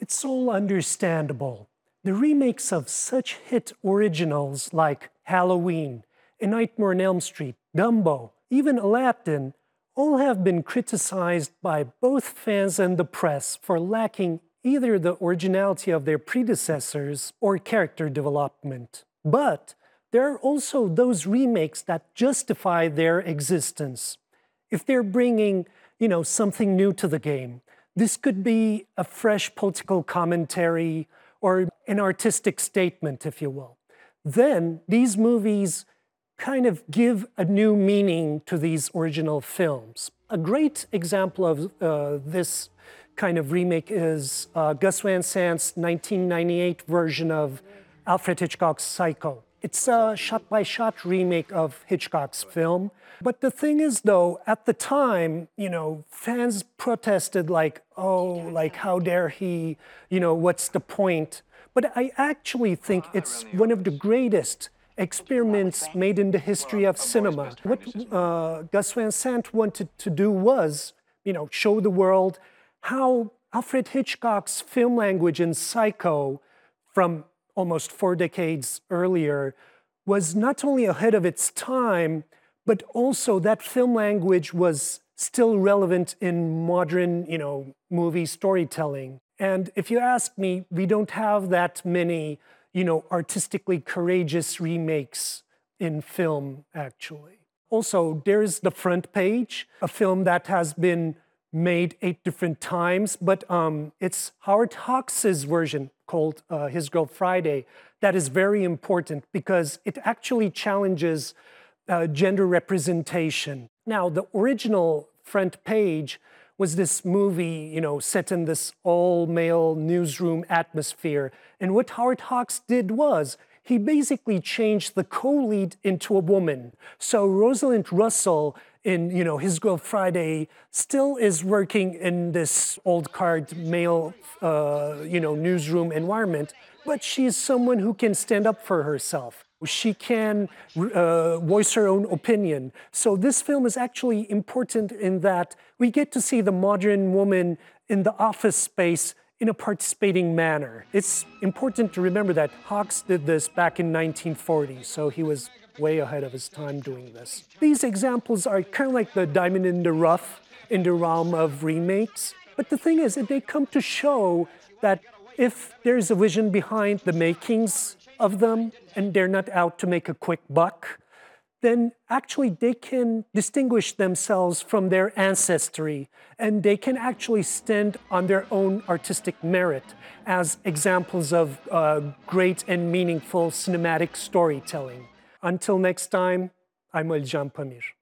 It's all understandable. The remakes of such hit originals like Halloween, A Nightmare on Elm Street, Dumbo, even Aladdin, all have been criticized by both fans and the press for lacking either the originality of their predecessors or character development. But there are also those remakes that justify their existence. If they're bringing, you know, something new to the game, this could be a fresh political commentary or an artistic statement, if you will. Then these movies kind of give a new meaning to these original films. A great example of uh, this kind of remake is uh, Gus Van Sant's 1998 version of Alfred Hitchcock's Psycho. It's a shot by shot remake of Hitchcock's film. But the thing is, though, at the time, you know, fans protested, like, oh, like, how dare he, you know, what's the point? But I actually think it's one of the greatest experiments made in the history of cinema. What uh, Gus Van Sant wanted to do was, you know, show the world how Alfred Hitchcock's film language in Psycho from almost four decades earlier was not only ahead of its time, but also that film language was still relevant in modern, you know, movie storytelling. And if you ask me, we don't have that many, you know, artistically courageous remakes in film, actually. Also, there's The Front Page, a film that has been made eight different times, but um, it's Howard Hawks' version called uh, His Girl Friday that is very important because it actually challenges uh, gender representation. Now, the original Front Page was this movie, you know, set in this all-male newsroom atmosphere. And what Howard Hawks did was he basically changed the co-lead into a woman. So Rosalind Russell in, you know, His Girl Friday still is working in this old card male, uh, you know, newsroom environment, but she's someone who can stand up for herself. She can uh, voice her own opinion. So this film is actually important in that we get to see the modern woman in the office space in a participating manner. It's important to remember that Hawks did this back in 1940, so he was way ahead of his time doing this. These examples are kind of like the diamond in the rough in the realm of remakes. But the thing is, they come to show that if there's a vision behind the makings of them and they're not out to make a quick buck, then actually they can distinguish themselves from their ancestry and they can actually stand on their own artistic merit as examples of uh, great and meaningful cinematic storytelling. Until next time, I'm Alican Pamir.